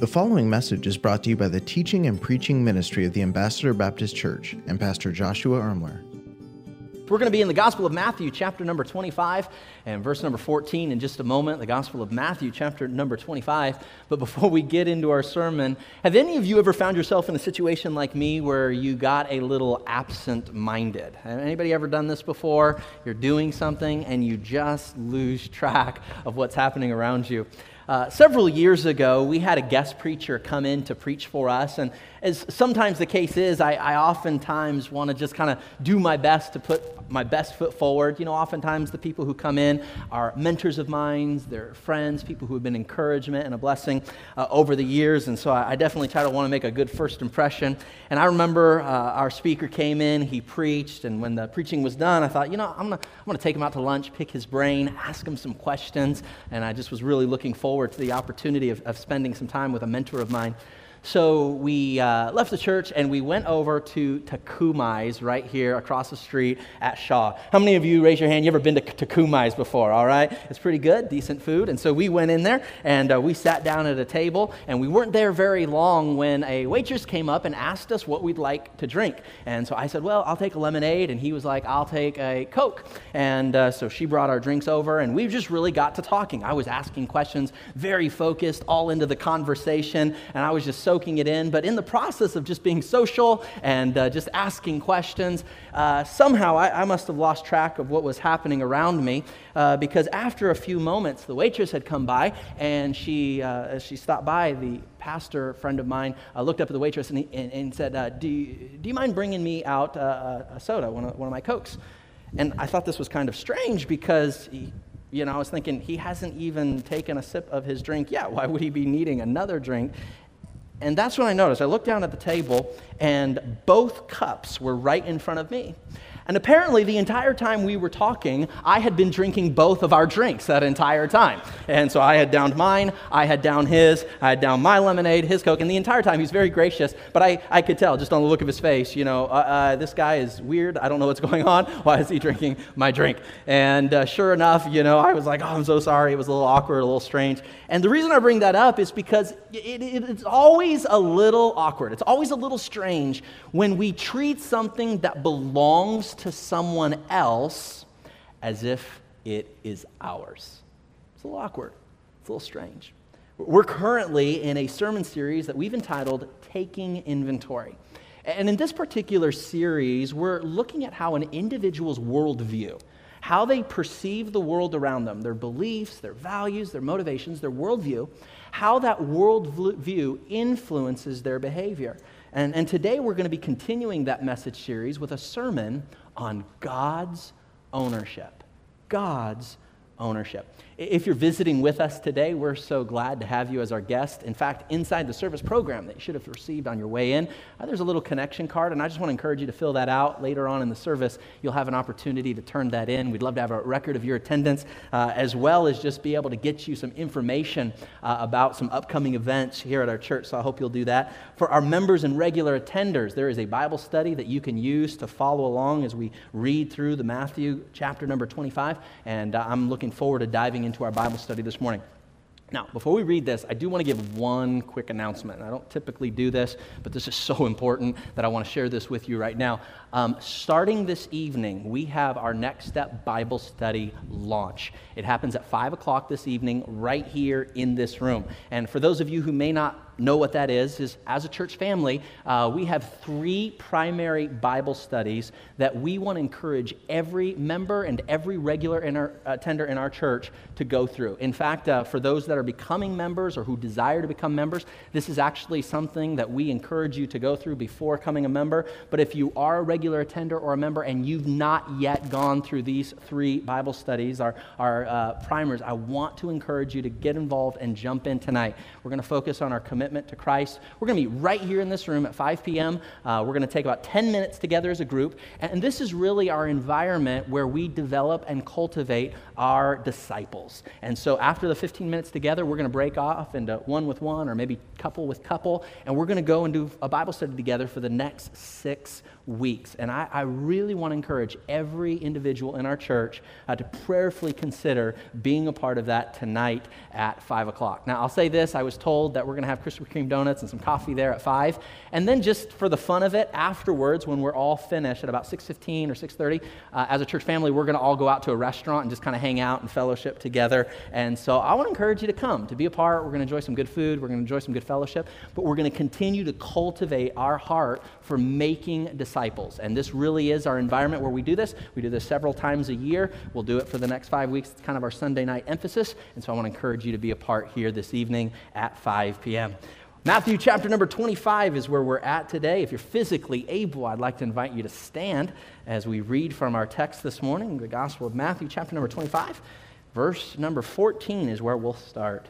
The following message is brought to you by the teaching and preaching ministry of the Ambassador Baptist Church and Pastor Joshua Ermler. We're going to be in the Gospel of Matthew, chapter number 25, and verse number 14 in just a moment. The Gospel of Matthew, chapter number 25. But before we get into our sermon, have any of you ever found yourself in a situation like me where you got a little absent minded? Anybody ever done this before? You're doing something and you just lose track of what's happening around you. Uh, several years ago, we had a guest preacher come in to preach for us, and as sometimes the case is, I, I oftentimes want to just kind of do my best to put my best foot forward. You know, oftentimes the people who come in are mentors of mine, they're friends, people who have been encouragement and a blessing uh, over the years, and so I, I, definitely try to want to make a good first impression. And I remember uh, our speaker came in, he preached, and when the preaching was done, I thought, you know, I'm going to I'm gonna take him out to lunch, pick his brain, ask him some questions, and I just was really looking forward to the opportunity of, of spending some time with a mentor of mine. So we uh, left the church and we went over to Takumai's right here across the street at Shaw. How many of you, raise your hand, you ever been to Takumai's before? All right? It's pretty good, decent food. And so we went in there and uh, we sat down at a table and we weren't there very long when a waitress came up and asked us what we'd like to drink. And so I said, Well, I'll take a lemonade. And he was like, I'll take a Coke. And uh, so she brought our drinks over and we just really got to talking. I was asking questions, very focused, all into the conversation. And I was just so soaking it in, but in the process of just being social and uh, just asking questions, uh, somehow I, I, must have lost track of what was happening around me uh, because after a few moments, the waitress had come by and she, uh, as she stopped by, the pastor friend of mine uh, looked up at the waitress and, he, and, and said, uh, do you, do, you, mind bringing me out a soda, one of, one of my Cokes? And I thought this was kind of strange because he, you know, I was thinking, he hasn't even taken a sip of his drink yet. Why would he be needing another drink? And that's when I noticed. I looked down at the table, and both cups were right in front of me. And apparently, the entire time we were talking, I had been drinking both of our drinks that entire time. And so I had downed mine, I had downed his, I had downed my lemonade, his Coke, and the entire time he was very gracious. But I, I could tell just on the look of his face, you know, uh, uh, this guy is weird. I don't know what's going on. Why is he drinking my drink? And uh, sure enough, you know, I was like, oh, I'm so sorry. It was a little awkward, a little strange. And the reason I bring that up is because it, it, it's always a little awkward. It's always a little strange when we treat something that belongs to someone else as if it is ours. It's a little awkward, it's a little strange. We're currently in a sermon series that we've entitled Taking Inventory. And in this particular series, we're looking at how an individual's worldview, how they perceive the world around them, their beliefs, their values, their motivations, their worldview, how that worldview influences their behavior. And, and today we're going to be continuing that message series with a sermon on God's ownership. God's ownership. If you're visiting with us today, we're so glad to have you as our guest. In fact, inside the service program that you should have received on your way in, uh, there's a little connection card, and I just want to encourage you to fill that out. Later on in the service, you'll have an opportunity to turn that in. We'd love to have a record of your attendance, uh, as well as just be able to get you some information uh, about some upcoming events here at our church. So I hope you'll do that. For our members and regular attenders, there is a Bible study that you can use to follow along as we read through the Matthew chapter number 25, and uh, I'm looking forward to diving into into our Bible study this morning. Now, before we read this, I do want to give one quick announcement. I don't typically do this, but this is so important that I want to share this with you right now. Um, starting this evening, we have our Next Step Bible Study launch. It happens at 5 o'clock this evening, right here in this room. And for those of you who may not know what that is, is as a church family, uh, we have three primary Bible studies that we want to encourage every member and every regular in our, attender in our church to go through. In fact, uh, for those that are becoming members or who desire to become members, this is actually something that we encourage you to go through before becoming a member. But if you are a regular attender or a member and you've not yet gone through these three Bible studies, our, our uh, primers, I want to encourage you to get involved and jump in tonight. We're going to focus on our commitment commitment to Christ. We're going to be right here in this room at 5 p.m. Uh, we're going to take about 10 minutes together as a group. And this is really our environment where we develop and cultivate our disciples. And so after the 15 minutes together, we're going to break off into one with one or maybe couple with couple. And we're going to go and do a Bible study together for the next six weeks. And I, I really want to encourage every individual in our church uh, to prayerfully consider being a part of that tonight at 5 o'clock. Now, I'll say this I was told that we're going to have Krispy Kreme donuts and some coffee there at 5. And then just for the fun of it, afterwards, when we're all finished at about 6.15 or 6.30, uh, as a church family, we're going to all go out to a restaurant and just kind of hang out and fellowship together. And so I want to encourage you to come, to be a part. We're going to enjoy some good food. We're going to enjoy some good fellowship. But we're going to continue to cultivate our heart for making disciples. And this really is our environment where we do this. We do this several times a year. We'll do it for the next five weeks. It's kind of our Sunday night emphasis. And so I want to encourage you to be a part here this evening at 5 p.m. Matthew chapter number 25 is where we're at today. If you're physically able, I'd like to invite you to stand as we read from our text this morning, the Gospel of Matthew, chapter number 25. Verse number 14 is where we'll start.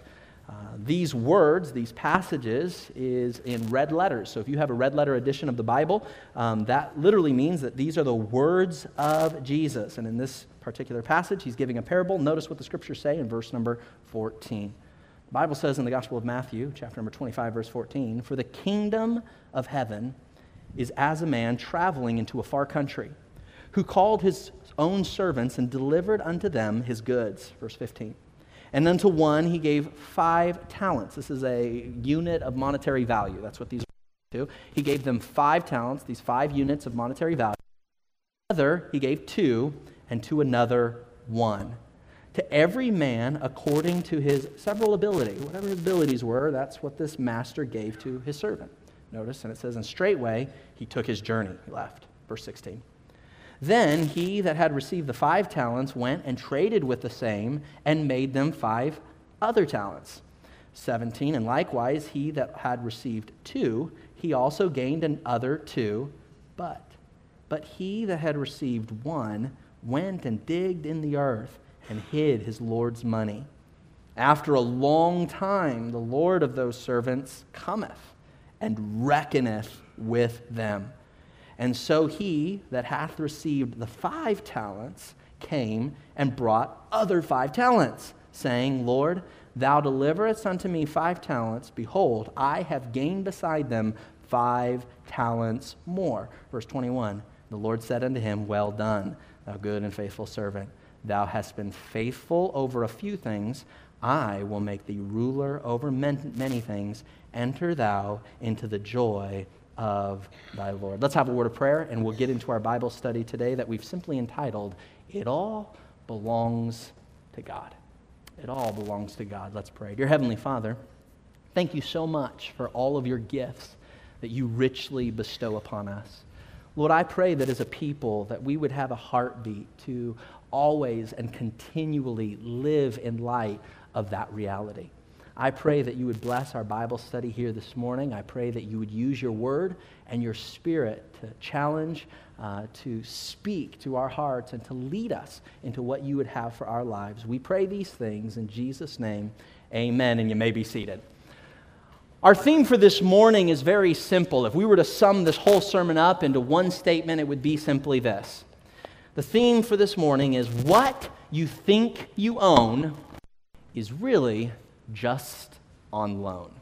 Uh, these words, these passages, is in red letters. So if you have a red letter edition of the Bible, um, that literally means that these are the words of Jesus. And in this particular passage, he's giving a parable. Notice what the scriptures say in verse number 14. The Bible says in the Gospel of Matthew, chapter number 25, verse 14, For the kingdom of heaven is as a man traveling into a far country, who called his own servants and delivered unto them his goods. Verse 15. And unto one he gave five talents. This is a unit of monetary value. That's what these are to. He gave them five talents, these five units of monetary value. Another he gave two, and to another one to every man according to his several ability. Whatever his abilities were, that's what this master gave to his servant. Notice, and it says, and straightway he took his journey. He left. Verse 16. Then he that had received the five talents went and traded with the same and made them five other talents. 17. And likewise he that had received two, he also gained another two. But, but he that had received one went and digged in the earth and hid his Lord's money. After a long time, the Lord of those servants cometh and reckoneth with them. And so he that hath received the five talents came and brought other five talents, saying, Lord, thou deliverest unto me five talents. Behold, I have gained beside them five talents more. Verse 21 The Lord said unto him, Well done, thou good and faithful servant. Thou hast been faithful over a few things. I will make thee ruler over many things. Enter thou into the joy of thy Lord. Let's have a word of prayer, and we'll get into our Bible study today that we've simply entitled, It All Belongs to God. It all belongs to God. Let's pray. Dear Heavenly Father, thank you so much for all of your gifts that you richly bestow upon us. Lord, I pray that as a people that we would have a heartbeat to always and continually live in light of that reality. I pray that you would bless our Bible study here this morning. I pray that you would use your word and your spirit to challenge, uh, to speak to our hearts, and to lead us into what you would have for our lives. We pray these things in Jesus' name. Amen. And you may be seated. Our theme for this morning is very simple. If we were to sum this whole sermon up into one statement, it would be simply this the theme for this morning is what you think you own is really just on loan.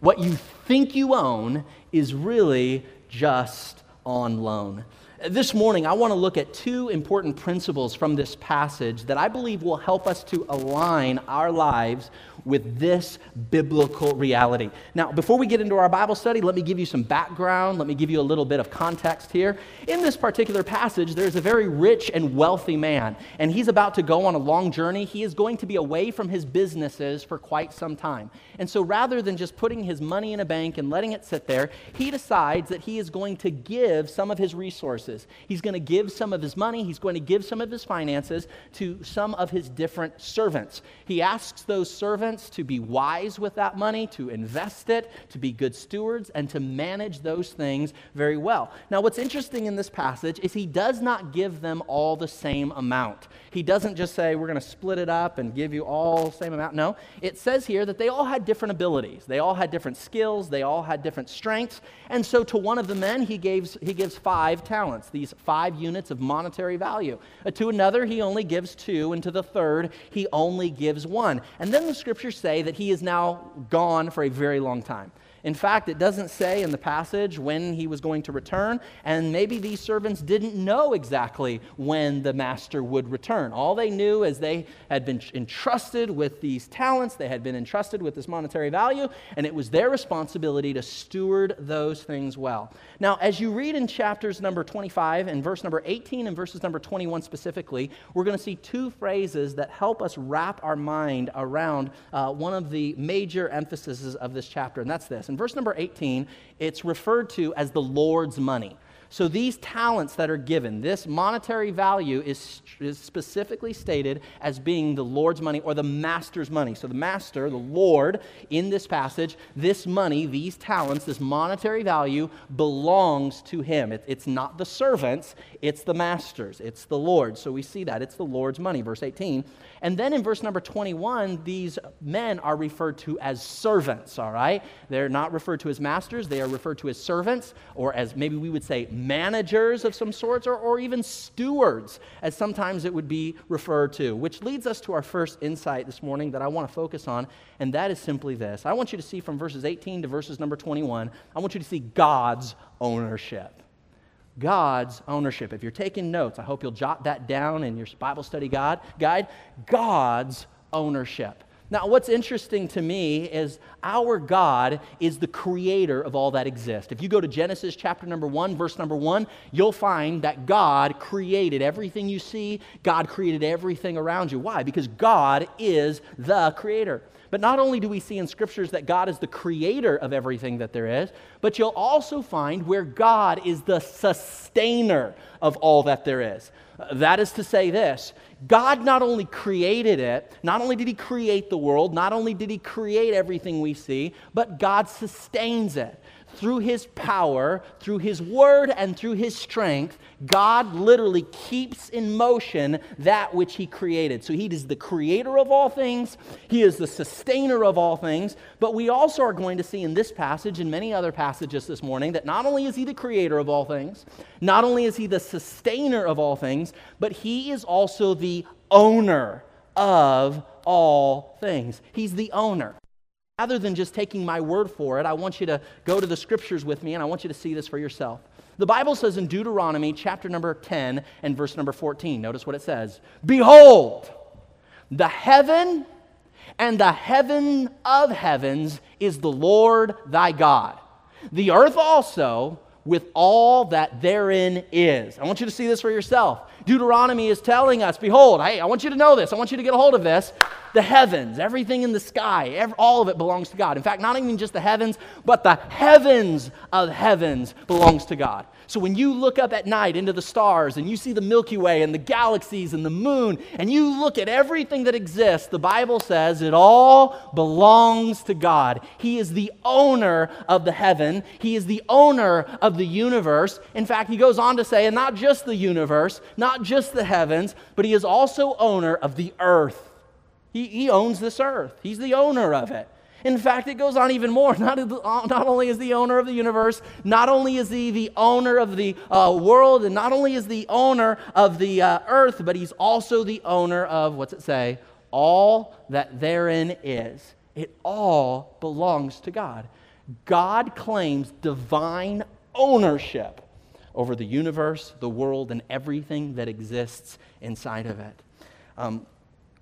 What you think you own is really just on loan. This morning, I want to look at two important principles from this passage that I believe will help us to align our lives with this biblical reality. Now, before we get into our Bible study, let me give you some background. Let me give you a little bit of context here. In this particular passage, there's a very rich and wealthy man, and he's about to go on a long journey. He is going to be away from his businesses for quite some time. And so rather than just putting his money in a bank and letting it sit there, he decides that he is going to give some of his resources. He's going to give some of his money, he's going to give some of his finances to some of his different servants. He asks those servants to be wise with that money, to invest it, to be good stewards, and to manage those things very well. Now, what's interesting in this passage is he does not give them all the same amount. He doesn't just say, We're going to split it up and give you all the same amount. No, it says here that they all had different abilities, they all had different skills, they all had different strengths. And so to one of the men, he gives, he gives five talents these five units of monetary value. Uh, to another, he only gives two, and to the third, he only gives one. And then the scriptures say that he is now gone for a very long time. In fact, it doesn't say in the passage when he was going to return, and maybe these servants didn't know exactly when the master would return. All they knew is they had been entrusted with these talents, they had been entrusted with this monetary value, and it was their responsibility to steward those things well. Now, as you read in chapters number 25 and verse number 18 and verses number 21 specifically, we're going to see two phrases that help us wrap our mind around uh, one of the major emphases of this chapter, and that's this. In verse number 18, it's referred to as the Lord's money. So these talents that are given, this monetary value is, is specifically stated as being the Lord's money or the master's money. So the master, the Lord, in this passage, this money, these talents, this monetary value belongs to him. It, it's not the servants, it's the master's, it's the Lord. So we see that. It's the Lord's money, verse 18. And then in verse number 21, these men are referred to as servants, all right? They're not referred to as masters, they are referred to as servants, or as maybe we would say managers of some sorts, or, or even stewards, as sometimes it would be referred to. Which leads us to our first insight this morning that I want to focus on, and that is simply this. I want you to see from verses 18 to verses number 21, I want you to see God's ownership. God's ownership. If you're taking notes, I hope you'll jot that down in your Bible study guide. God's ownership. Now, what's interesting to me is our God is the creator of all that exists. If you go to Genesis chapter number one, verse number one, you'll find that God created everything you see, God created everything around you. Why? Because God is the creator. But not only do we see in scriptures that God is the creator of everything that there is, but you'll also find where God is the sustainer of all that there is. That is to say, this God not only created it, not only did He create the world, not only did He create everything we see, but God sustains it through his power, through his word, and through his strength, God literally keeps in motion that which he created. So he is the creator of all things, he is the sustainer of all things. But we also are going to see in this passage and many other passages this morning that not only is he the creator of all things, not only is he the sustainer of all things, but he is also the owner of all things. He's the owner. Rather than just taking my word for it, I want you to go to the scriptures with me and I want you to see this for yourself. The Bible says in Deuteronomy chapter number 10 and verse number 14, notice what it says Behold, the heaven and the heaven of heavens is the Lord thy God. The earth also with all that therein is. I want you to see this for yourself. Deuteronomy is telling us, behold, hey, I want you to know this. I want you to get a hold of this. The heavens, everything in the sky, every, all of it belongs to God. In fact, not even just the heavens, but the heavens of heavens belongs to God. So when you look up at night into the stars and you see the Milky Way and the galaxies and the moon and you look at everything that exists, the Bible says it all belongs to God. He is the owner of the heaven, He is the owner of the universe. In fact, He goes on to say, and not just the universe, not just the heavens, but He is also owner of the earth. He, he owns this earth, He's the owner of it. In fact, it goes on even more. Not, not only is the owner of the universe, not only is he the owner of the uh, world, and not only is the owner of the uh, earth, but he's also the owner of, what's it say? All that therein is. It all belongs to God. God claims divine ownership over the universe, the world, and everything that exists inside of it. Um,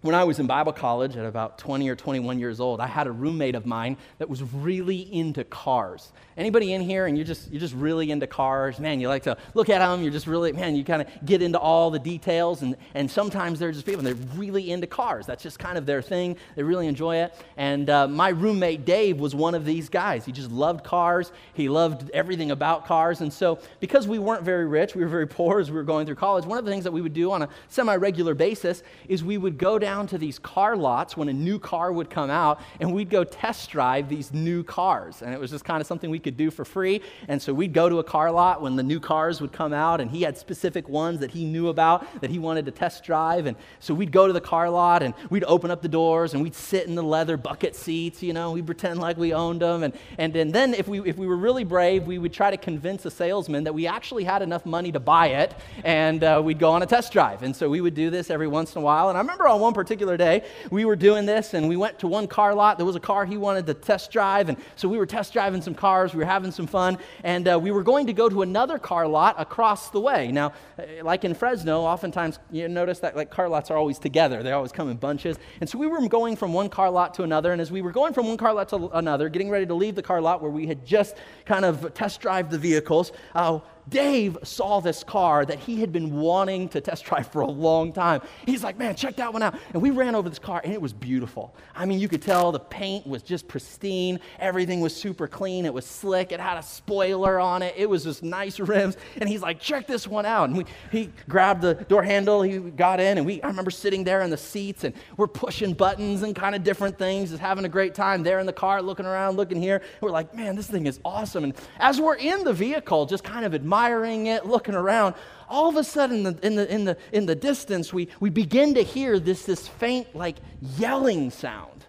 when I was in Bible college at about 20 or 21 years old, I had a roommate of mine that was really into cars. Anybody in here and you're just you're just really into cars? Man, you like to look at them, you're just really man, you kind of get into all the details and and sometimes they're just people they're really into cars. That's just kind of their thing. They really enjoy it. And uh, my roommate Dave was one of these guys. He just loved cars. He loved everything about cars. And so because we weren't very rich, we were very poor as we were going through college. One of the things that we would do on a semi-regular basis is we would go down down to these car lots when a new car would come out, and we'd go test drive these new cars. And it was just kind of something we could do for free. And so we'd go to a car lot when the new cars would come out, and he had specific ones that he knew about that he wanted to test drive. And so we'd go to the car lot, and we'd open up the doors, and we'd sit in the leather bucket seats, you know, we'd pretend like we owned them. And, and, and then if we, if we were really brave, we would try to convince a salesman that we actually had enough money to buy it, and uh, we'd go on a test drive. And so we would do this every once in a while. And I remember on one particular day, we were doing this and we went to one car lot. There was a car he wanted to test drive. And so we were test driving some cars. We were having some fun. And uh, we were going to go to another car lot across the way. Now, uh, like in Fresno, oftentimes you notice that like car lots are always together. They always come in bunches. And so we were going from one car lot to another. And as we were going from one car lot to another, getting ready to leave the car lot where we had just kind of test drive the vehicles, uh, Dave saw this car that he had been wanting to test drive for a long time. He's like, man, check that one out. And we ran over this car, and it was beautiful. I mean, you could tell the paint was just pristine. Everything was super clean. It was slick. It had a spoiler on it. It was just nice rims. And he's like, check this one out. And we, he grabbed the door handle. He got in, and we, I remember sitting there in the seats, and we're pushing buttons and kind of different things, just having a great time there in the car, looking around, looking here. We're like, man, this thing is awesome. And as we're in the vehicle, just kind of admiring admiring it, looking around, all of a sudden in the, in the, in the, in the distance, we, we begin to hear this, this faint, like yelling sound.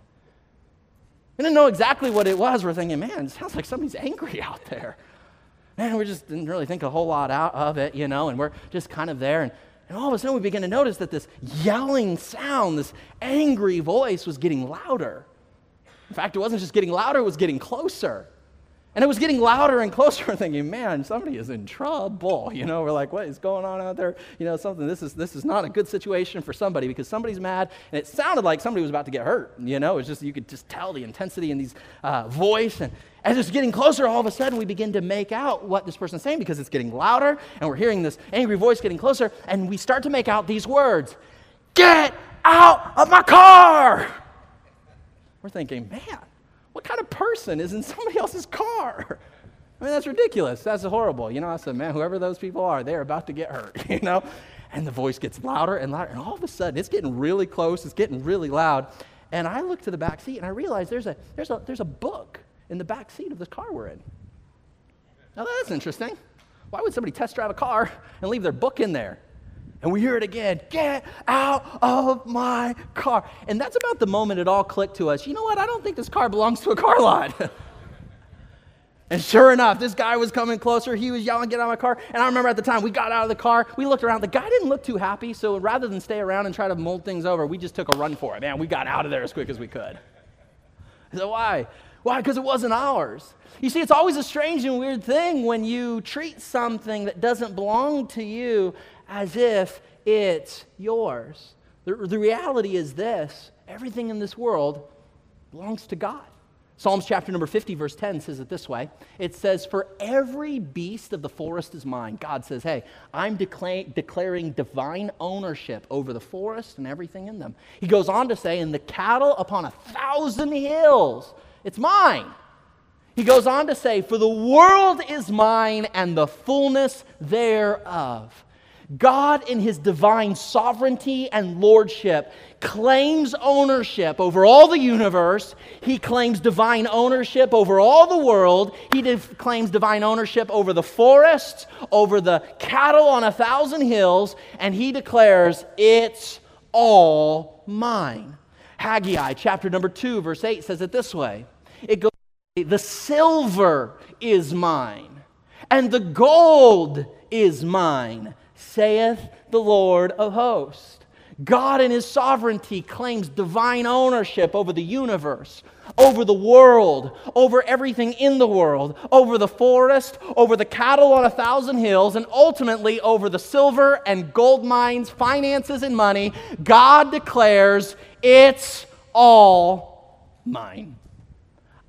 We didn't know exactly what it was. We're thinking, man, it sounds like somebody's angry out there. Man, we just didn't really think a whole lot out of it, you know, and we're just kind of there. And, and all of a sudden, we begin to notice that this yelling sound, this angry voice, was getting louder. In fact, it wasn't just getting louder, it was getting closer. And it was getting louder and closer. We're thinking, man, somebody is in trouble. You know, we're like, what is going on out there? You know, something, this is, this is not a good situation for somebody because somebody's mad. And it sounded like somebody was about to get hurt. You know, it's just, you could just tell the intensity in these uh, voice. And as it's getting closer, all of a sudden we begin to make out what this person's saying because it's getting louder and we're hearing this angry voice getting closer. And we start to make out these words Get out of my car! We're thinking, man, what kind of person is in somebody else's car? I mean, that's ridiculous. That's horrible. You know, I said, man, whoever those people are, they're about to get hurt, you know? And the voice gets louder and louder. And all of a sudden, it's getting really close, it's getting really loud. And I look to the back seat and I realize there's a, there's a, there's a book in the back seat of this car we're in. Now, that's interesting. Why would somebody test drive a car and leave their book in there? And we hear it again get out of my car. And that's about the moment it all clicked to us. You know what? I don't think this car belongs to a car lot. and sure enough, this guy was coming closer. He was yelling, Get out of my car. And I remember at the time, we got out of the car. We looked around. The guy didn't look too happy. So rather than stay around and try to mold things over, we just took a run for it. Man, we got out of there as quick as we could. So why? Why? Because it wasn't ours. You see, it's always a strange and weird thing when you treat something that doesn't belong to you as if it's yours. The, the reality is this everything in this world belongs to God. Psalms chapter number 50, verse 10 says it this way It says, For every beast of the forest is mine. God says, Hey, I'm decla- declaring divine ownership over the forest and everything in them. He goes on to say, And the cattle upon a thousand hills, it's mine. He goes on to say, For the world is mine and the fullness thereof. God, in his divine sovereignty and lordship, claims ownership over all the universe. He claims divine ownership over all the world. He claims divine ownership over the forests, over the cattle on a thousand hills, and he declares, It's all mine. Haggai, chapter number 2, verse 8 says it this way It goes, The silver is mine, and the gold is mine saith the Lord of hosts. God, in his sovereignty, claims divine ownership over the universe, over the world, over everything in the world, over the forest, over the cattle on a thousand hills, and ultimately over the silver and gold mines, finances, and money. God declares, It's all mine.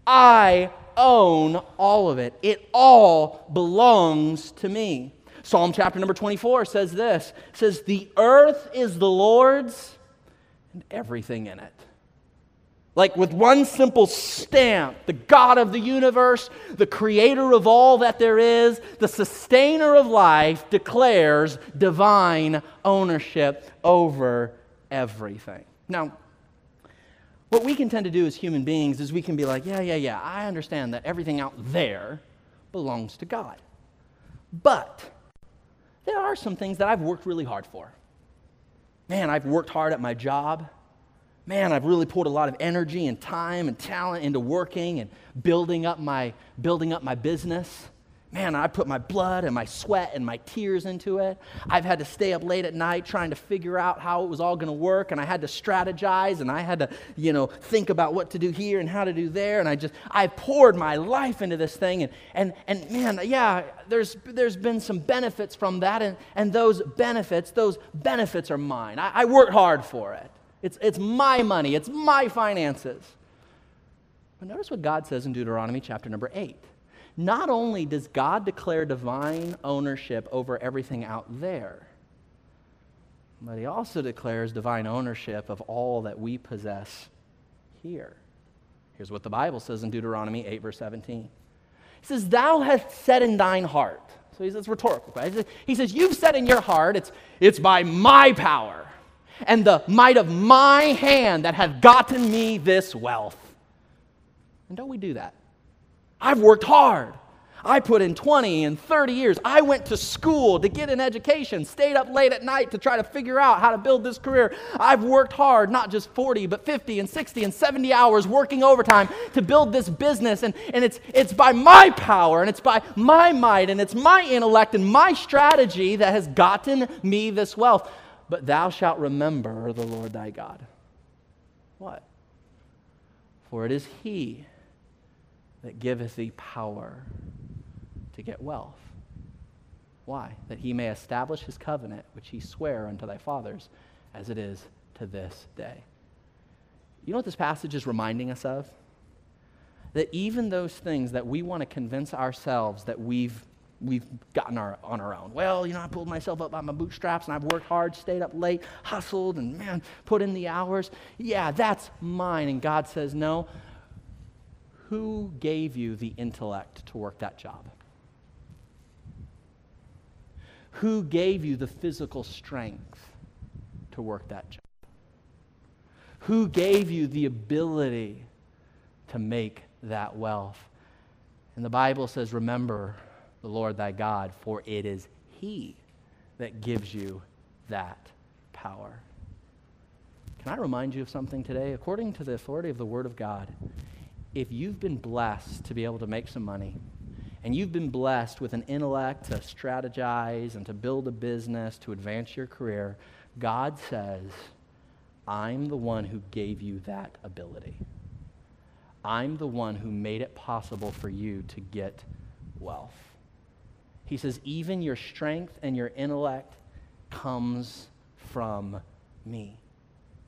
I own all of it, it all belongs to me. Psalm chapter number 24 says this says, The earth is the Lord's and everything in it. Like with one simple stamp, the God of the universe, the creator of all that there is, the sustainer of life, declares divine ownership over everything. Now, what we can tend to do as human beings is we can be like, yeah, yeah, yeah, I understand that everything out there belongs to God. But there are some things that I've worked really hard for. Man, I've worked hard at my job. Man, I've really poured a lot of energy and time and talent into working and building up my building up my business. Man, I put my blood and my sweat and my tears into it. I've had to stay up late at night trying to figure out how it was all going to work, and I had to strategize, and I had to, you know, think about what to do here and how to do there. And I just, I poured my life into this thing, and and and man, yeah, there's there's been some benefits from that, and and those benefits, those benefits are mine. I, I worked hard for it. It's it's my money. It's my finances. But notice what God says in Deuteronomy chapter number eight not only does God declare divine ownership over everything out there, but he also declares divine ownership of all that we possess here. Here's what the Bible says in Deuteronomy 8, verse 17. He says, Thou hast said in thine heart. So he says, rhetorical. Right? He says, You've said in your heart, it's, it's by my power and the might of my hand that hath gotten me this wealth. And don't we do that? I've worked hard. I put in 20 and 30 years. I went to school to get an education, stayed up late at night to try to figure out how to build this career. I've worked hard, not just 40, but 50 and 60 and 70 hours working overtime to build this business. And, and it's, it's by my power and it's by my might and it's my intellect and my strategy that has gotten me this wealth. But thou shalt remember the Lord thy God. What? For it is He that giveth thee power to get wealth. Why? That he may establish his covenant, which he sware unto thy fathers, as it is to this day. You know what this passage is reminding us of? That even those things that we want to convince ourselves that we've we've gotten our, on our own. Well, you know, I pulled myself up by my bootstraps and I've worked hard, stayed up late, hustled, and man, put in the hours. Yeah, that's mine. And God says, no, who gave you the intellect to work that job? Who gave you the physical strength to work that job? Who gave you the ability to make that wealth? And the Bible says, Remember the Lord thy God, for it is He that gives you that power. Can I remind you of something today? According to the authority of the Word of God, if you've been blessed to be able to make some money, and you've been blessed with an intellect to strategize and to build a business, to advance your career, God says, I'm the one who gave you that ability. I'm the one who made it possible for you to get wealth. He says, even your strength and your intellect comes from me.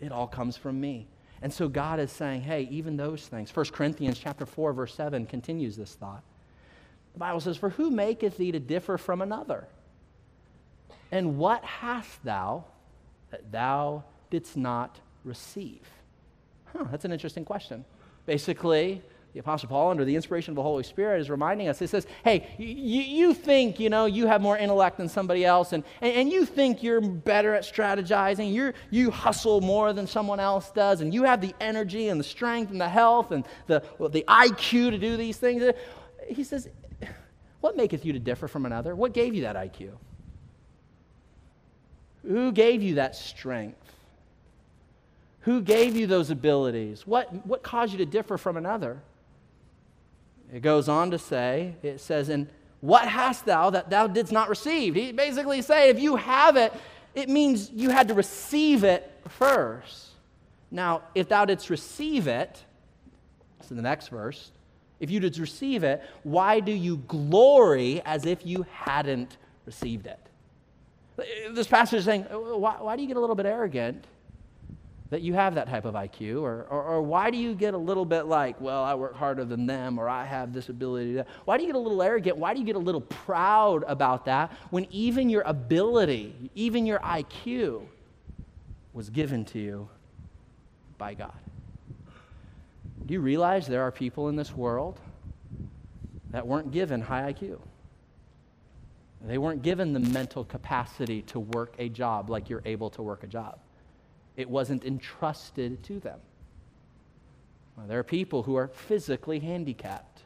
It all comes from me. And so God is saying, hey, even those things. 1 Corinthians chapter 4, verse 7 continues this thought. The Bible says, For who maketh thee to differ from another? And what hast thou that thou didst not receive? Huh, that's an interesting question. Basically, the Apostle Paul, under the inspiration of the Holy Spirit, is reminding us. He says, Hey, you, you think, you know, you have more intellect than somebody else, and, and, and you think you're better at strategizing. you you hustle more than someone else does, and you have the energy and the strength and the health and the, well, the IQ to do these things. He says, What maketh you to differ from another? What gave you that IQ? Who gave you that strength? Who gave you those abilities? What, what caused you to differ from another? It goes on to say, it says, And what hast thou that thou didst not receive? He basically say, if you have it, it means you had to receive it first. Now, if thou didst receive it, so the next verse, if you did receive it, why do you glory as if you hadn't received it? This passage is saying, why, why do you get a little bit arrogant that you have that type of IQ? Or, or, or, why do you get a little bit like, well, I work harder than them, or I have this ability? To... Why do you get a little arrogant? Why do you get a little proud about that when even your ability, even your IQ, was given to you by God? Do you realize there are people in this world that weren't given high IQ? They weren't given the mental capacity to work a job like you're able to work a job. It wasn't entrusted to them. There are people who are physically handicapped,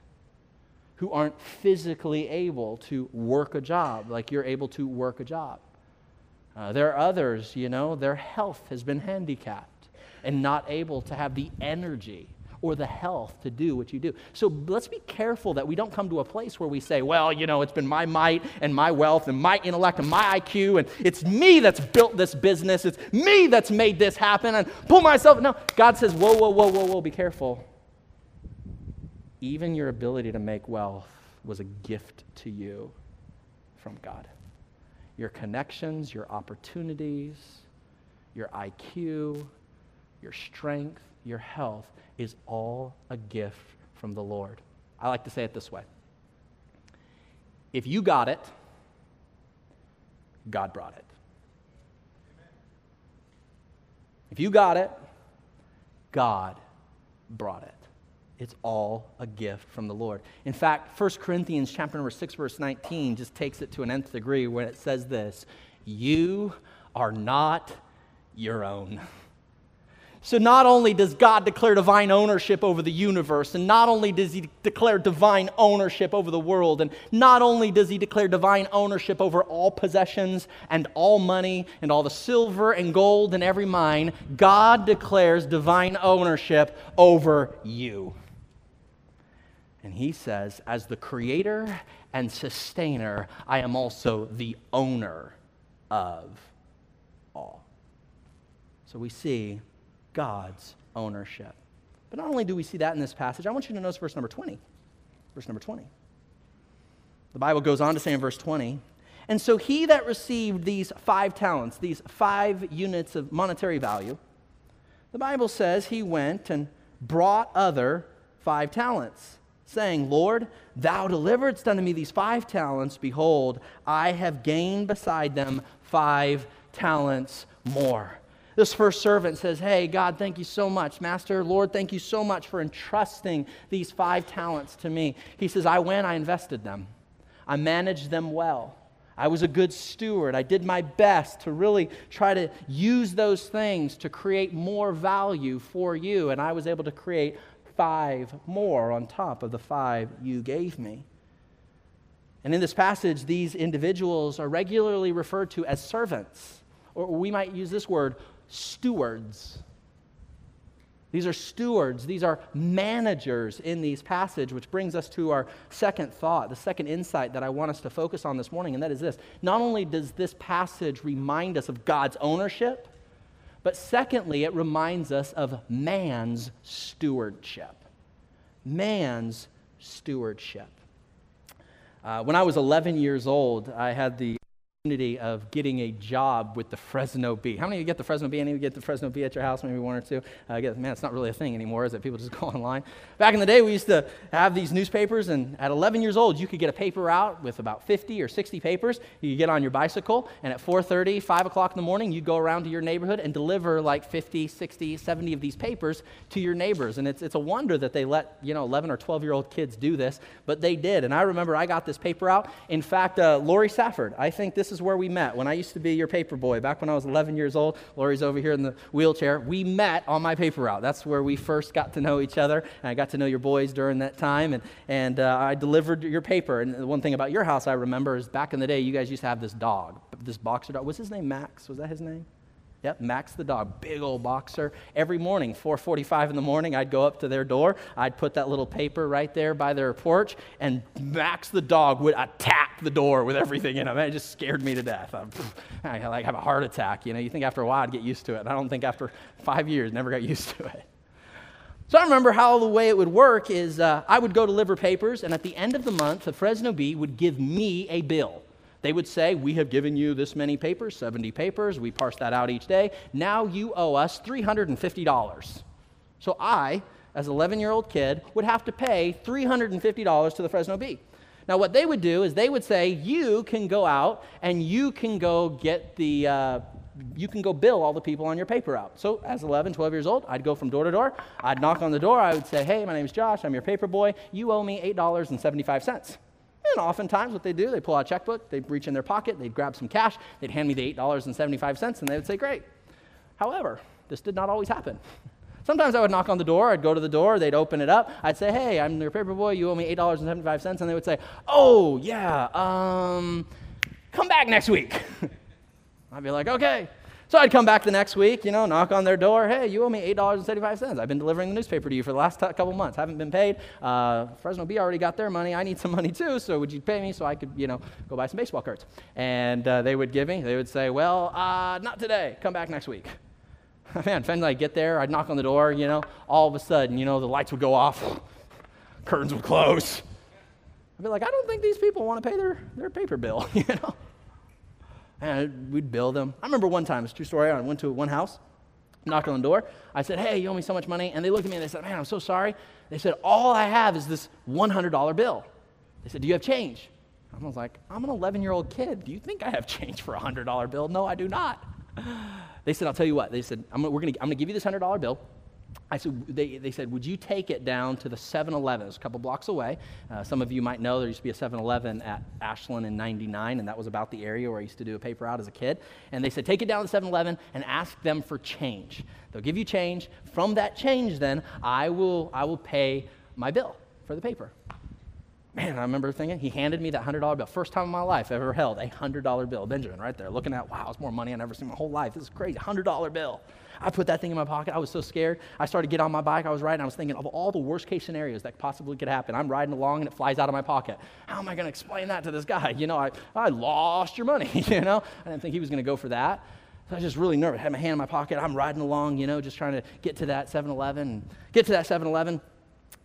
who aren't physically able to work a job like you're able to work a job. Uh, there are others, you know, their health has been handicapped and not able to have the energy or the health to do what you do. So let's be careful that we don't come to a place where we say, well, you know, it's been my might and my wealth and my intellect and my IQ, and it's me that's built this business. It's me that's made this happen, and pull myself. No, God says, whoa, whoa, whoa, whoa, whoa, be careful. Even your ability to make wealth was a gift to you from God. Your connections, your opportunities, your IQ, your strength, your health is all a gift from the Lord. I like to say it this way if you got it, God brought it. If you got it, God brought it. It's all a gift from the Lord. In fact, 1 Corinthians chapter number 6 verse 19 just takes it to an nth degree when it says this, you are not your own. So, not only does God declare divine ownership over the universe, and not only does He declare divine ownership over the world, and not only does He declare divine ownership over all possessions and all money and all the silver and gold in every mine, God declares divine ownership over you. And He says, as the creator and sustainer, I am also the owner of all. So, we see God's ownership. But not only do we see that in this passage, I want you to notice verse number 20. Verse number 20. The Bible goes on to say in verse 20, and so he that received these five talents, these five units of monetary value, the Bible says he went and brought other five talents, saying, Lord, thou deliveredst unto me these five talents. Behold, I have gained beside them five talents more. This first servant says, Hey, God, thank you so much. Master, Lord, thank you so much for entrusting these five talents to me. He says, I went, I invested them, I managed them well. I was a good steward. I did my best to really try to use those things to create more value for you, and I was able to create five more on top of the five you gave me. And in this passage, these individuals are regularly referred to as servants, or we might use this word, stewards. These are stewards, these are managers in these passage, which brings us to our second thought, the second insight that I want us to focus on this morning, and that is this. Not only does this passage remind us of God's ownership, but secondly, it reminds us of man's stewardship. Man's stewardship. Uh, when I was 11 years old, I had the of getting a job with the Fresno Bee. How many of you get the Fresno Bee? Any of you get the Fresno Bee at your house? Maybe one or two. Uh, man, it's not really a thing anymore, is it? People just go online. Back in the day, we used to have these newspapers, and at 11 years old, you could get a paper out with about 50 or 60 papers. You could get on your bicycle, and at 4:30, 5 o'clock in the morning, you'd go around to your neighborhood and deliver like 50, 60, 70 of these papers to your neighbors. And it's, it's a wonder that they let you know 11 or 12 year old kids do this, but they did. And I remember I got this paper out. In fact, uh, Lori Safford, I think this is where we met. When I used to be your paper boy, back when I was 11 years old, Lori's over here in the wheelchair. We met on my paper route. That's where we first got to know each other. And I got to know your boys during that time. And, and uh, I delivered your paper. And the one thing about your house I remember is back in the day, you guys used to have this dog, this boxer dog. Was his name Max? Was that his name? Yep, Max the dog, big old boxer. Every morning, 4:45 in the morning, I'd go up to their door. I'd put that little paper right there by their porch, and Max the dog would attack the door with everything in him. It just scared me to death. I'm, I like have a heart attack. You know, you think after a while I'd get used to it. I don't think after five years, never got used to it. So I remember how the way it would work is uh, I would go deliver papers, and at the end of the month, the Fresno Bee would give me a bill. They would say, We have given you this many papers, 70 papers. We parse that out each day. Now you owe us $350. So I, as an 11 year old kid, would have to pay $350 to the Fresno Bee. Now, what they would do is they would say, You can go out and you can go get the. Uh, you can go bill all the people on your paper out. So, as 11, 12 years old, I'd go from door to door. I'd knock on the door. I would say, Hey, my name's Josh. I'm your paper boy. You owe me $8.75. And oftentimes, what they do, they pull out a checkbook, they'd reach in their pocket, they'd grab some cash, they'd hand me the $8.75, and they would say, Great. However, this did not always happen. Sometimes I would knock on the door, I'd go to the door, they'd open it up, I'd say, Hey, I'm your paper boy, you owe me $8.75, and they would say, Oh, yeah, um, come back next week. I'd be like, Okay. So I'd come back the next week, you know, knock on their door. Hey, you owe me $8.75. I've been delivering the newspaper to you for the last t- couple months. Haven't been paid. Uh, Fresno Bee already got their money. I need some money too. So would you pay me so I could, you know, go buy some baseball cards? And uh, they would give me. They would say, well, uh, not today. Come back next week. Man, finally I get there. I'd knock on the door, you know. All of a sudden, you know, the lights would go off. Curtains would close. I'd be like, I don't think these people want to pay their, their paper bill, you know. And we'd bill them. I remember one time, it's a true story. I went to one house, knocked on the door. I said, Hey, you owe me so much money. And they looked at me and they said, Man, I'm so sorry. They said, All I have is this $100 bill. They said, Do you have change? I was like, I'm an 11 year old kid. Do you think I have change for a $100 bill? No, I do not. They said, I'll tell you what. They said, I'm, we're gonna, I'm gonna give you this $100 bill. I said, they, they said, would you take it down to the 7 Eleven? It's a couple blocks away. Uh, some of you might know there used to be a 7 Eleven at Ashland in 99, and that was about the area where I used to do a paper out as a kid. And they said, take it down to 7 Eleven and ask them for change. They'll give you change. From that change, then, I will, I will pay my bill for the paper. Man, I remember thinking, he handed me that $100 bill. First time in my life I ever held a $100 bill. Benjamin, right there, looking at, wow, it's more money I've ever seen in my whole life. This is crazy. $100 bill. I put that thing in my pocket. I was so scared. I started to get on my bike. I was riding. I was thinking of all the worst case scenarios that possibly could happen. I'm riding along and it flies out of my pocket. How am I going to explain that to this guy? You know, I, I lost your money, you know? I didn't think he was going to go for that. So I was just really nervous. I had my hand in my pocket. I'm riding along, you know, just trying to get to that 7 Eleven, get to that 7 Eleven.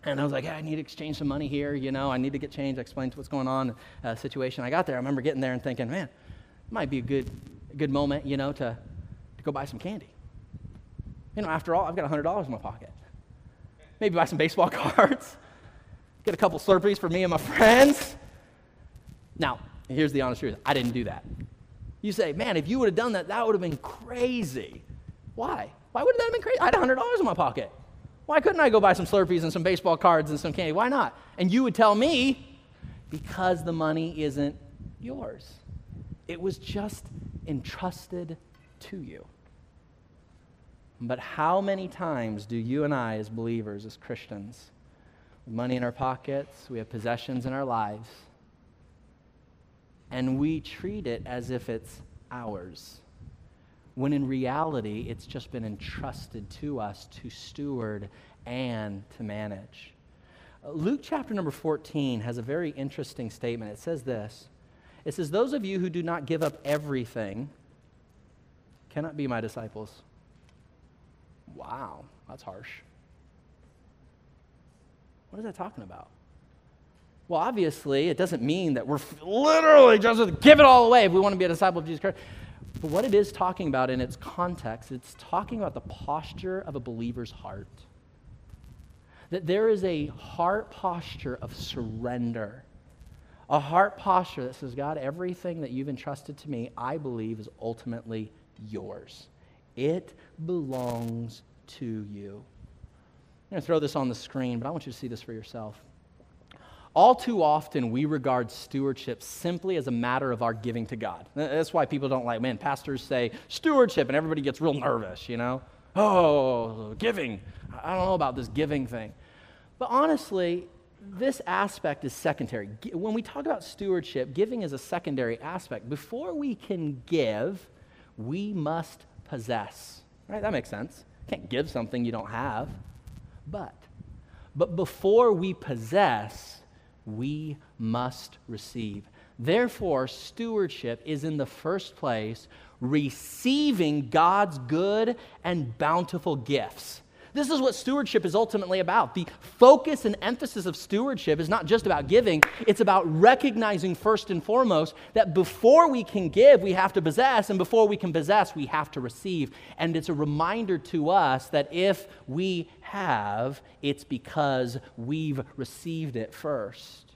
And I was like, hey, I need to exchange some money here, you know, I need to get change. I explained what's going on, uh, situation. I got there. I remember getting there and thinking, man, it might be a good, good moment, you know, to, to go buy some candy. You know, after all, I've got $100 in my pocket. Maybe buy some baseball cards, get a couple Slurpees for me and my friends. Now, here's the honest truth I didn't do that. You say, man, if you would have done that, that would have been crazy. Why? Why would that have been crazy? I had $100 in my pocket. Why couldn't I go buy some Slurpees and some baseball cards and some candy? Why not? And you would tell me, because the money isn't yours. It was just entrusted to you. But how many times do you and I, as believers, as Christians, money in our pockets, we have possessions in our lives, and we treat it as if it's ours? When in reality, it's just been entrusted to us to steward and to manage. Uh, Luke chapter number 14 has a very interesting statement. It says this It says, Those of you who do not give up everything cannot be my disciples. Wow, that's harsh. What is that talking about? Well, obviously, it doesn't mean that we're literally just give it all away if we want to be a disciple of Jesus Christ. But what it is talking about in its context, it's talking about the posture of a believer's heart. That there is a heart posture of surrender. A heart posture that says, God, everything that you've entrusted to me, I believe, is ultimately yours. It belongs to you. I'm going to throw this on the screen, but I want you to see this for yourself. All too often, we regard stewardship simply as a matter of our giving to God. That's why people don't like, man, pastors say stewardship, and everybody gets real nervous, you know? Oh, giving. I don't know about this giving thing. But honestly, this aspect is secondary. When we talk about stewardship, giving is a secondary aspect. Before we can give, we must possess. Right? That makes sense. You can't give something you don't have. But, but before we possess, we must receive. Therefore, stewardship is in the first place receiving God's good and bountiful gifts. This is what stewardship is ultimately about. The focus and emphasis of stewardship is not just about giving, it's about recognizing first and foremost that before we can give, we have to possess, and before we can possess, we have to receive. And it's a reminder to us that if we have, it's because we've received it first.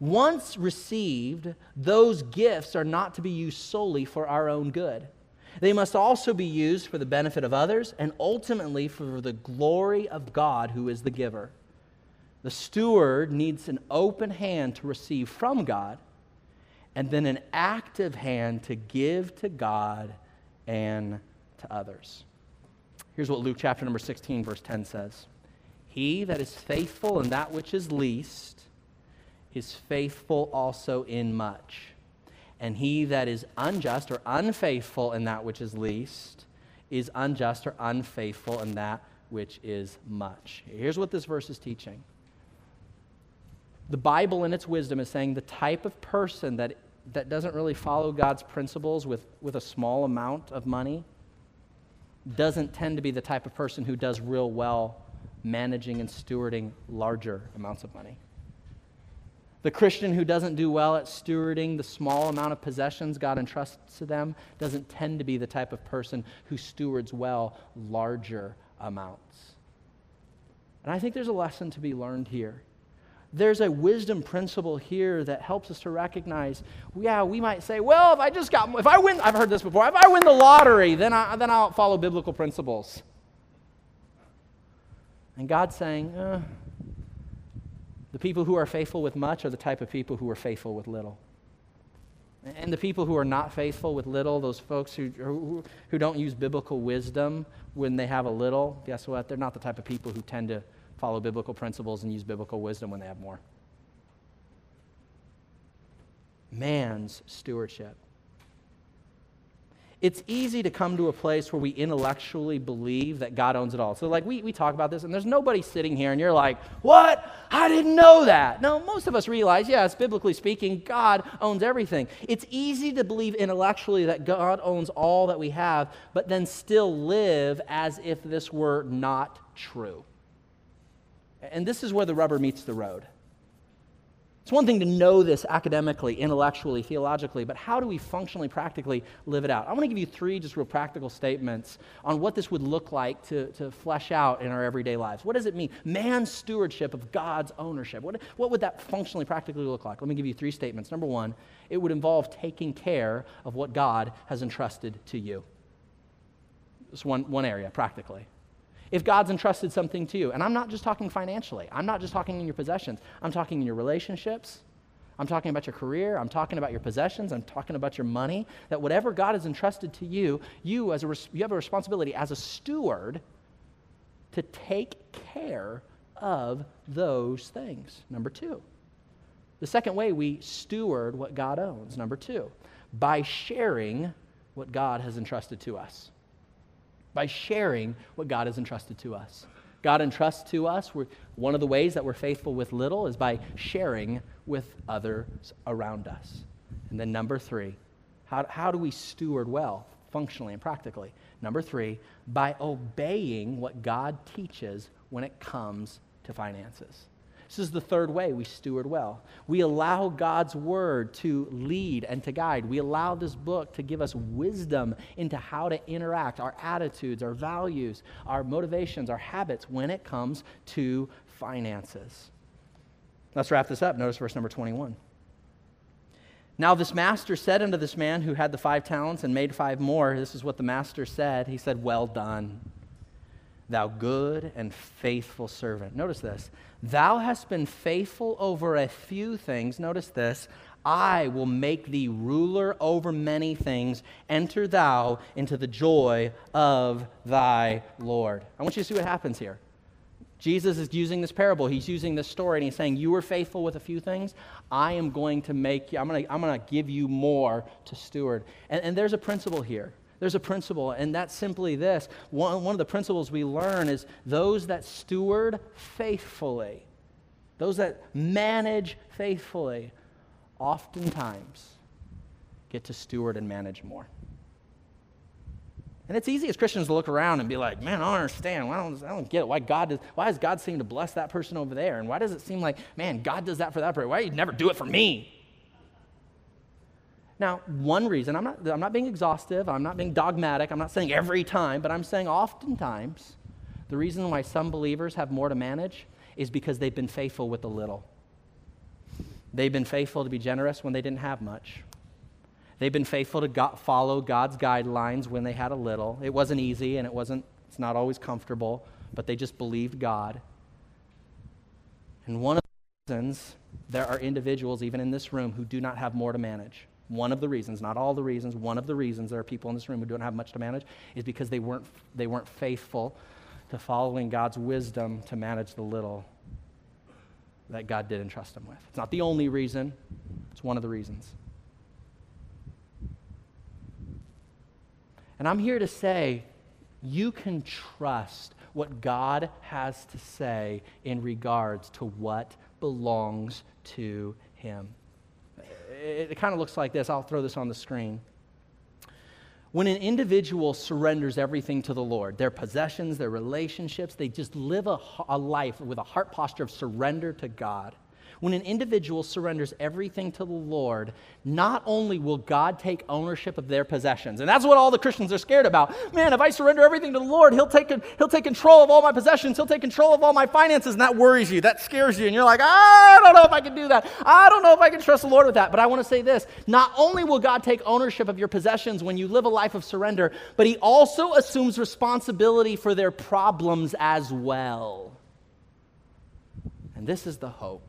Once received, those gifts are not to be used solely for our own good. They must also be used for the benefit of others and ultimately for the glory of God, who is the giver. The steward needs an open hand to receive from God and then an active hand to give to God and to others. Here's what Luke chapter number 16, verse 10 says He that is faithful in that which is least is faithful also in much. And he that is unjust or unfaithful in that which is least is unjust or unfaithful in that which is much. Here's what this verse is teaching. The Bible, in its wisdom, is saying the type of person that, that doesn't really follow God's principles with, with a small amount of money doesn't tend to be the type of person who does real well managing and stewarding larger amounts of money. The Christian who doesn't do well at stewarding the small amount of possessions God entrusts to them doesn't tend to be the type of person who stewards well larger amounts. And I think there's a lesson to be learned here. There's a wisdom principle here that helps us to recognize, yeah, we might say, well, if I just got, if I win, I've heard this before, if I win the lottery, then, I, then I'll follow biblical principles. And God's saying, eh, the people who are faithful with much are the type of people who are faithful with little. And the people who are not faithful with little, those folks who, who, who don't use biblical wisdom when they have a little, guess what? They're not the type of people who tend to follow biblical principles and use biblical wisdom when they have more. Man's stewardship it's easy to come to a place where we intellectually believe that God owns it all. So, like, we, we talk about this, and there's nobody sitting here, and you're like, What? I didn't know that. No, most of us realize, yes, biblically speaking, God owns everything. It's easy to believe intellectually that God owns all that we have, but then still live as if this were not true. And this is where the rubber meets the road. It's one thing to know this academically, intellectually, theologically, but how do we functionally, practically live it out? I want to give you three just real practical statements on what this would look like to, to flesh out in our everyday lives. What does it mean? Man's stewardship of God's ownership. What, what would that functionally, practically look like? Let me give you three statements. Number one, it would involve taking care of what God has entrusted to you. It's one, one area, practically if God's entrusted something to you. And I'm not just talking financially, I'm not just talking in your possessions, I'm talking in your relationships. I'm talking about your career. I'm talking about your possessions. I'm talking about your money. That whatever God has entrusted to you, you, as a, you have a responsibility as a steward to take care of those things. Number two. The second way we steward what God owns. Number two, by sharing what God has entrusted to us by sharing what God has entrusted to us. God entrusts to us, one of the ways that we're faithful with little is by sharing with others around us. And then, number three, how, how do we steward well, functionally and practically? Number three, by obeying what God teaches when it comes to finances. This is the third way we steward well. We allow God's word to lead and to guide. We allow this book to give us wisdom into how to interact, our attitudes, our values, our motivations, our habits when it comes to finances. Let's wrap this up. Notice verse number 21. Now, this master said unto this man who had the five talents and made five more, this is what the master said. He said, Well done thou good and faithful servant. Notice this. Thou hast been faithful over a few things. Notice this. I will make thee ruler over many things. Enter thou into the joy of thy Lord. I want you to see what happens here. Jesus is using this parable. He's using this story, and he's saying, You were faithful with a few things. I am going to make you, I'm going to, give you more to steward. And, and there's a principle here. There's a principle, and that's simply this. One, one of the principles we learn is those that steward faithfully, those that manage faithfully, oftentimes get to steward and manage more. And it's easy as Christians to look around and be like, man, I don't understand. Why don't, I don't get it. Why, God does, why does God seem to bless that person over there? And why does it seem like, man, God does that for that person? Why do you never do it for me? Now, one reason, I'm not, I'm not being exhaustive, I'm not being dogmatic, I'm not saying every time, but I'm saying oftentimes the reason why some believers have more to manage is because they've been faithful with a little. They've been faithful to be generous when they didn't have much. They've been faithful to God, follow God's guidelines when they had a little. It wasn't easy and it wasn't, it's not always comfortable, but they just believed God. And one of the reasons there are individuals, even in this room, who do not have more to manage one of the reasons, not all the reasons, one of the reasons there are people in this room who don't have much to manage is because they weren't, they weren't faithful to following God's wisdom to manage the little that God did entrust them with. It's not the only reason, it's one of the reasons. And I'm here to say you can trust what God has to say in regards to what belongs to Him. It, it kind of looks like this. I'll throw this on the screen. When an individual surrenders everything to the Lord, their possessions, their relationships, they just live a, a life with a heart posture of surrender to God when an individual surrenders everything to the Lord, not only will God take ownership of their possessions, and that's what all the Christians are scared about. Man, if I surrender everything to the Lord, He'll take, he'll take control of all my possessions, He'll take control of all my finances, and that worries you, that scares you, and you're like, I don't know if I can do that. I don't know if I can trust the Lord with that. But I want to say this not only will God take ownership of your possessions when you live a life of surrender, but He also assumes responsibility for their problems as well. And this is the hope.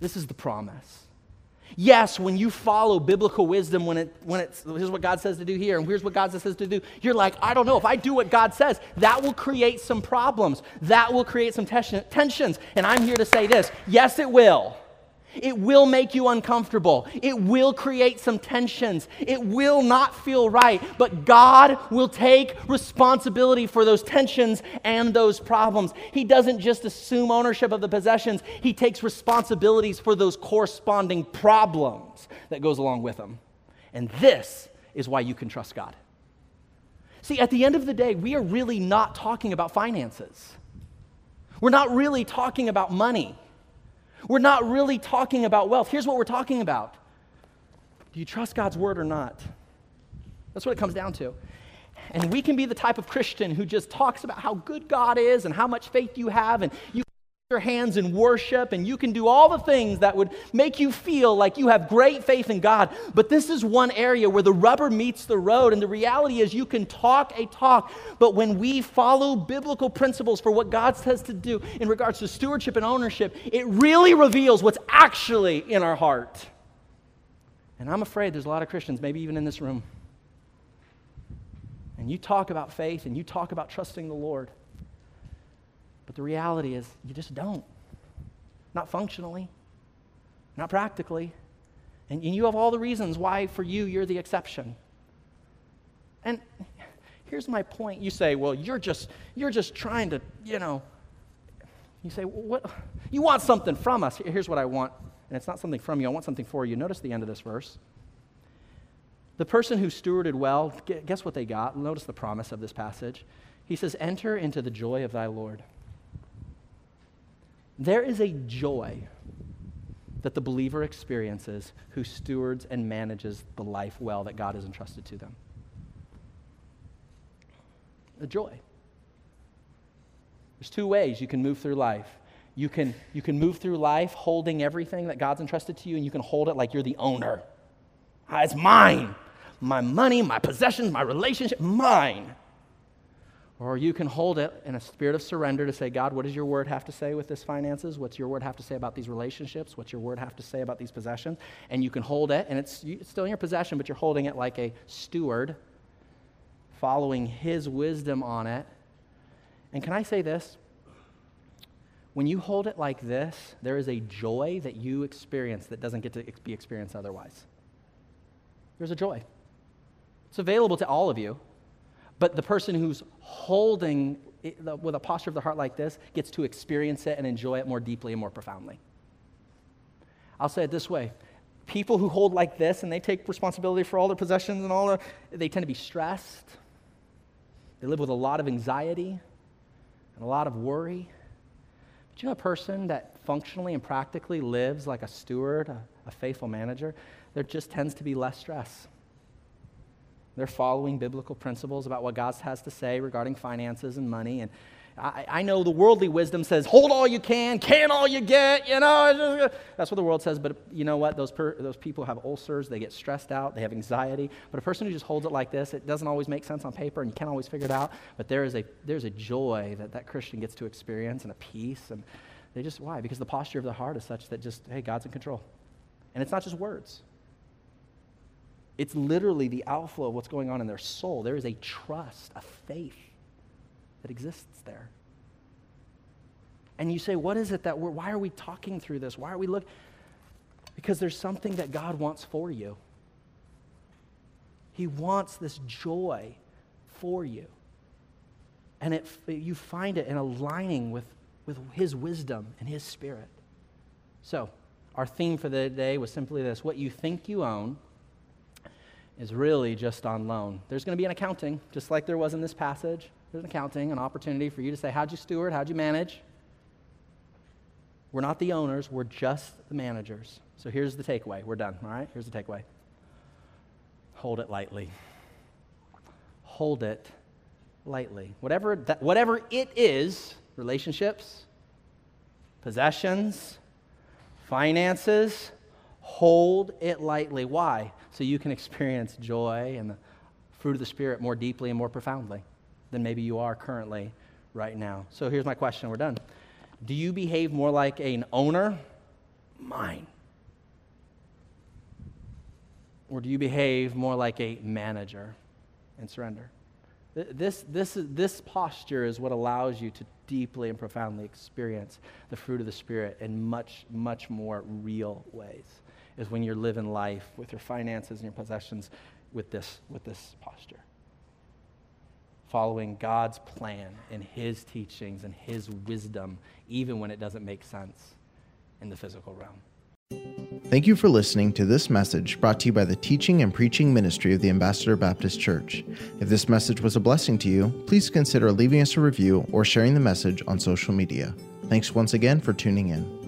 This is the promise. Yes, when you follow biblical wisdom, when, it, when it's, here's what God says to do here, and here's what God says to do, you're like, I don't know, if I do what God says, that will create some problems. That will create some tensions. And I'm here to say this yes, it will. It will make you uncomfortable. It will create some tensions. It will not feel right. But God will take responsibility for those tensions and those problems. He doesn't just assume ownership of the possessions, He takes responsibilities for those corresponding problems that goes along with them. And this is why you can trust God. See, at the end of the day, we are really not talking about finances. We're not really talking about money. We're not really talking about wealth. Here's what we're talking about Do you trust God's word or not? That's what it comes down to. And we can be the type of Christian who just talks about how good God is and how much faith you have, and you your hands in worship and you can do all the things that would make you feel like you have great faith in God. But this is one area where the rubber meets the road. And the reality is, you can talk a talk, but when we follow biblical principles for what God says to do in regards to stewardship and ownership, it really reveals what's actually in our heart. And I'm afraid there's a lot of Christians, maybe even in this room, and you talk about faith and you talk about trusting the Lord but the reality is, you just don't. Not functionally, not practically. And, you have all the reasons why, for you, you're the exception. And here's my point. You say, well, you're just, you're just trying to, you know, you say, well, what? You want something from us. Here's what I want. And it's not something from you, I want something for you. Notice the end of this verse. The person who stewarded well, guess what they got? Notice the promise of this passage. He says, Enter into the joy of thy Lord. There is a joy that the believer experiences who stewards and manages the life well that God has entrusted to them. A joy. There's two ways you can move through life. You can, you can move through life holding everything that God's entrusted to you, and you can hold it like you're the owner. Ah, it's mine. My money, my possessions, my relationship, mine. Or you can hold it in a spirit of surrender to say, God, what does your word have to say with this finances? What's your word have to say about these relationships? What's your word have to say about these possessions? And you can hold it, and it's, it's still in your possession, but you're holding it like a steward, following his wisdom on it. And can I say this? When you hold it like this, there is a joy that you experience that doesn't get to be experienced otherwise. There's a joy. It's available to all of you. But the person who's holding it, with a posture of the heart like this gets to experience it and enjoy it more deeply and more profoundly. I'll say it this way people who hold like this and they take responsibility for all their possessions and all their, they tend to be stressed. They live with a lot of anxiety and a lot of worry. But you know a person that functionally and practically lives like a steward, a, a faithful manager, there just tends to be less stress. They're following biblical principles about what God has to say regarding finances and money. And I, I, know the worldly wisdom says, hold all you can, can all you get, you know. That's what the world says. But you know what? Those, per, those people have ulcers, they get stressed out, they have anxiety. But a person who just holds it like this, it doesn't always make sense on paper and you can't always figure it out. But there is a, there's a joy that that Christian gets to experience and a peace. And they just, why? Because the posture of the heart is such that just, hey, God's in control. And it's not just words, It's literally the outflow of what's going on in their soul. There is a trust, a faith that exists there. And you say, what is it that we're, why are we talking through this? Why are we looking? Because there's something that God wants for you. He wants this joy for you. And it, you find it in aligning with, with His wisdom and His Spirit. So, our theme for the day was simply this what you think you own is really just on loan. There's going to be an accounting, just like there was in this passage. There's an accounting, an opportunity for you to say, How'd you steward? How'd you manage? We're not the owners, we're just the managers. So here's the takeaway. We're done, all right? Here's the takeaway hold it lightly. Hold it lightly. Whatever, that, whatever it is relationships, possessions, finances hold it lightly. Why? So you can experience joy and the fruit of the Spirit more deeply and more profoundly than maybe you are currently right now. So here's my question. We're done. Do you behave more like an owner? Mine. Or do you behave more like a manager and surrender? This, this, this posture is what allows you to deeply and profoundly experience the fruit of the Spirit in much, much more real ways, is when you're living life with your finances and your possessions with this, with this posture following God's plan and His teachings and His wisdom, even when it doesn't make sense in the physical realm. Thank you for listening to this message brought to you by the teaching and preaching ministry of the Ambassador Baptist Church. If this message was a blessing to you, please consider leaving us a review or sharing the message on social media. Thanks once again for tuning in.